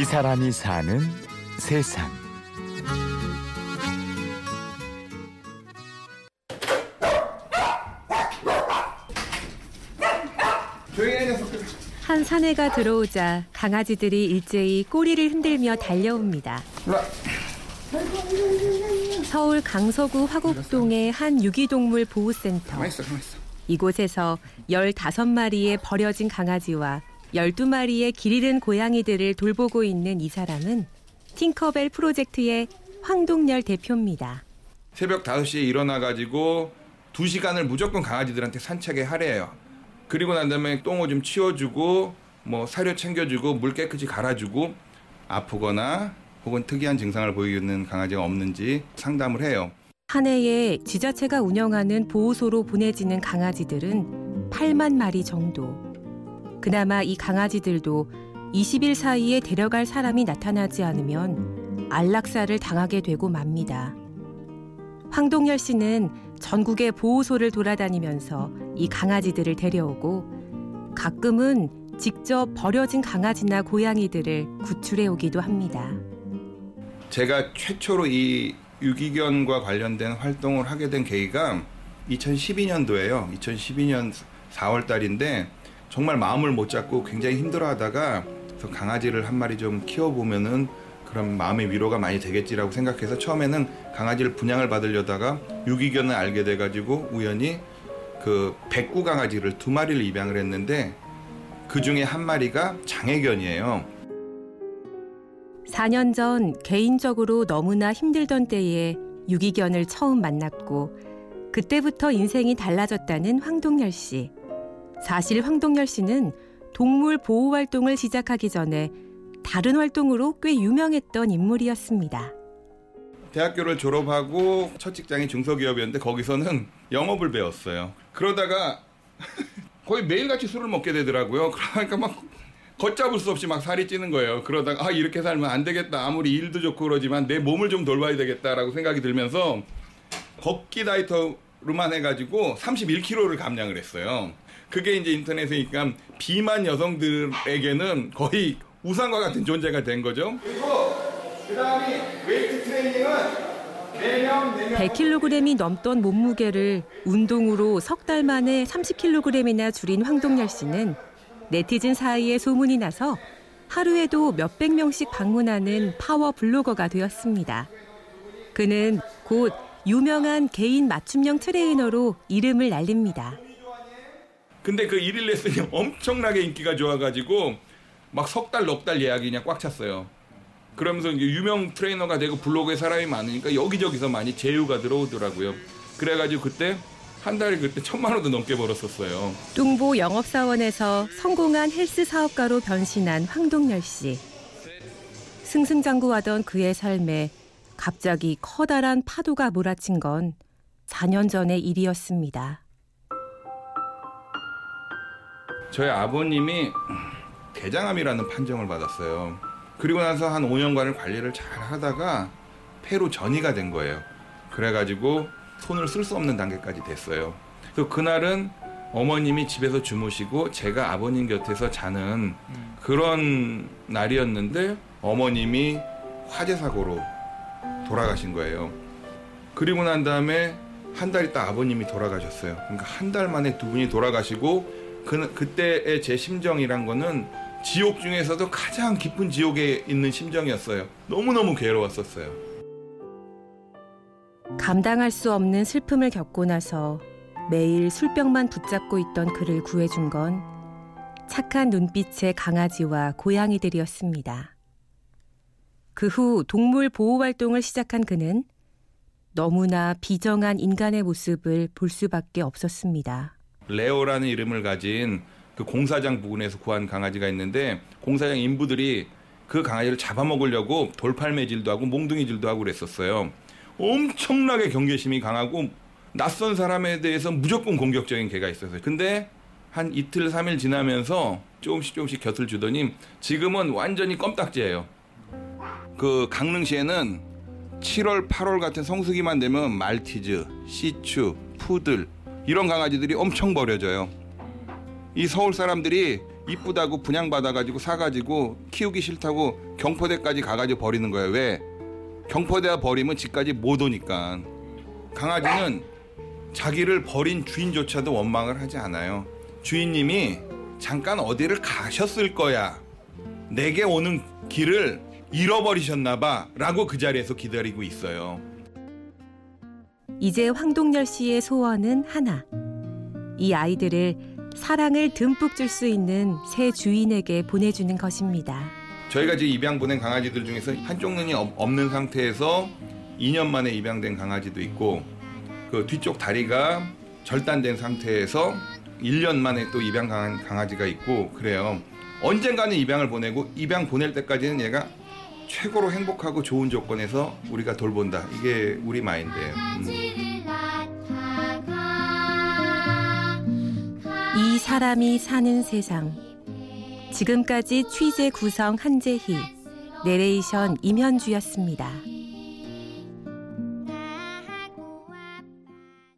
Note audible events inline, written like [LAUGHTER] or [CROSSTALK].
이 사람이 사는 세상. 한 사내가 들어오자 강아지들이 일제히 꼬리를 흔들며 달려옵니다. 서울 강서구 화곡동의 한 유기동물 보호센터. 이곳에서 15마리의 버려진 강아지와 12마리의 길 잃은 고양이들을 돌보고 있는 이 사람은 팅커벨 프로젝트의 황동열 대표입니다. 새벽 5시에 일어나가지고 2시간을 무조건 강아지들한테 산책에 하래요. 그리고 난 다음에 똥오줌 치워주고 뭐 사료 챙겨주고 물 깨끗이 갈아주고 아프거나 혹은 특이한 증상을 보이는 강아지가 없는지 상담을 해요. 한 해에 지자체가 운영하는 보호소로 보내지는 강아지들은 8만 마리 정도. 그나마 이 강아지들도 20일 사이에 데려갈 사람이 나타나지 않으면 안락사를 당하게 되고 맙니다. 황동열 씨는 전국의 보호소를 돌아다니면서 이 강아지들을 데려오고 가끔은 직접 버려진 강아지나 고양이들을 구출해 오기도 합니다. 제가 최초로 이 유기견과 관련된 활동을 하게 된 계기가 2012년도예요. 2012년 4월 달인데 정말 마음을 못 잡고 굉장히 힘들어 하다가 강아지를 한 마리 좀 키워보면은 그런 마음의 위로가 많이 되겠지라고 생각해서 처음에는 강아지를 분양을 받으려다가 유기견을 알게 돼가지고 우연히 그 백구 강아지를 두 마리를 입양을 했는데 그 중에 한 마리가 장애견이에요. 4년 전 개인적으로 너무나 힘들던 때에 유기견을 처음 만났고 그때부터 인생이 달라졌다는 황동열 씨. 사실 황동열 씨는 동물 보호 활동을 시작하기 전에 다른 활동으로 꽤 유명했던 인물이었습니다. 대학교를 졸업하고 첫 직장이 중소기업이었는데 거기서는 영업을 배웠어요. 그러다가 [LAUGHS] 거의 매일같이 술을 먹게 되더라고요. 그러니까 막 걷잡을 수 없이 막 살이 찌는 거예요. 그러다가 아 이렇게 살면 안 되겠다. 아무리 일도 좋고 그러지만 내 몸을 좀 돌봐야 되겠다라고 생각이 들면서 걷기 다이어트 로만 해가지고 31kg를 감량을 했어요. 그게 이제 인터넷이니까 비만 여성들에게는 거의 우상과 같은 존재가 된 거죠. 그리고 그 다음이 웨이트 트레이닝은 매년 매년 100kg이 넘던 몸무게를 운동으로 석 달 만에 30kg이나 줄인 황동열 씨는 네티즌 사이에 소문이 나서 하루에도 몇백 명씩 방문하는 파워 블로거가 되었습니다. 그는 곧 유명한 개인 맞춤형 트레이너로 이름을 날립니다. 근데 그 일일 레슨이 엄청나게 인기가 좋아가지고 막 석 달, 넉 달 예약이 그냥 꽉 찼어요. 그러면서 유명 트레이너가 되고 블로그에 사람이 많으니까 여기저기서 많이 제휴가 들어오더라고요. 그래가지고 그때 한 달에 그때 천만 원도 넘게 벌었었어요. 뚱보 영업사원에서 성공한 헬스 사업가로 변신한 황동열 씨. 승승장구하던 그의 삶에 갑자기 커다란 파도가 몰아친 건 4년 전의 일이었습니다. 저희 아버님이 대장암이라는 판정을 받았어요. 그리고 나서 한 5년간을 관리를 잘 하다가 폐로 전이가 된 거예요. 그래가지고 손을 쓸 수 없는 단계까지 됐어요. 그래서 그날은 어머님이 집에서 주무시고 제가 아버님 곁에서 자는 그런 날이었는데 어머님이 화재 사고로 돌아가신 거예요. 그리고 난 다음에 한 달 있다 아버님이 돌아가셨어요. 그러니까 한 달 만에 두 분이 돌아가시고 그, 그때의 제 심정이란 거는 지옥 중에서도 가장 깊은 지옥에 있는 심정이었어요. 너무너무 괴로웠었어요. 감당할 수 없는 슬픔을 겪고 나서 매일 술병만 붙잡고 있던 그를 구해준 건 착한 눈빛의 강아지와 고양이들이었습니다. 그 후 동물 보호 활동을 시작한 그는 너무나 비정한 인간의 모습을 볼 수밖에 없었습니다. 레오라는 이름을 가진 그 공사장 부근에서 구한 강아지가 있는데 공사장 인부들이 그 강아지를 잡아먹으려고 돌팔매질도 하고 몽둥이질도 하고 그랬었어요. 엄청나게 경계심이 강하고 낯선 사람에 대해서 무조건 공격적인 개가 있었어요. 근데 한 이틀 삼일 지나면서 조금씩 조금씩 곁을 주더니 지금은 완전히 껌딱지예요. 그 강릉시에는 7월, 8월 같은 성수기만 되면 말티즈, 시추, 푸들 이런 강아지들이 엄청 버려져요. 이 서울 사람들이 이쁘다고 분양받아가지고 사가지고 키우기 싫다고 경포대까지 가가지고 버리는 거예요. 왜? 경포대가 버리면 집까지 못 오니까. 강아지는 자기를 버린 주인조차도 원망을 하지 않아요. 주인님이 잠깐 어디를 가셨을 거야. 내게 오는 길을 잃어버리셨나봐. 라고 그 자리에서 기다리고 있어요. 이제 황동열 씨의 소원은 하나. 이 아이들을 사랑을 듬뿍 줄 수 있는 새 주인에게 보내주는 것입니다. 저희가 지금 입양 보낸 강아지들 중에서 한쪽 눈이 없- 없는 상태에서 2년 만에 입양된 강아지도 있고 그 뒤쪽 다리가 절단된 상태에서 1년 만에 또 입양한 강아지가 있고 그래요. 언젠가는 입양을 보내고 입양 보낼 때까지는 얘가 최고로 행복하고 좋은 조건에서 우리가 돌본다. 이게 우리 마인드예요. 음. 이 사람이 사는 세상. 지금까지 취재 구성 한재희, 내레이션 임현주였습니다.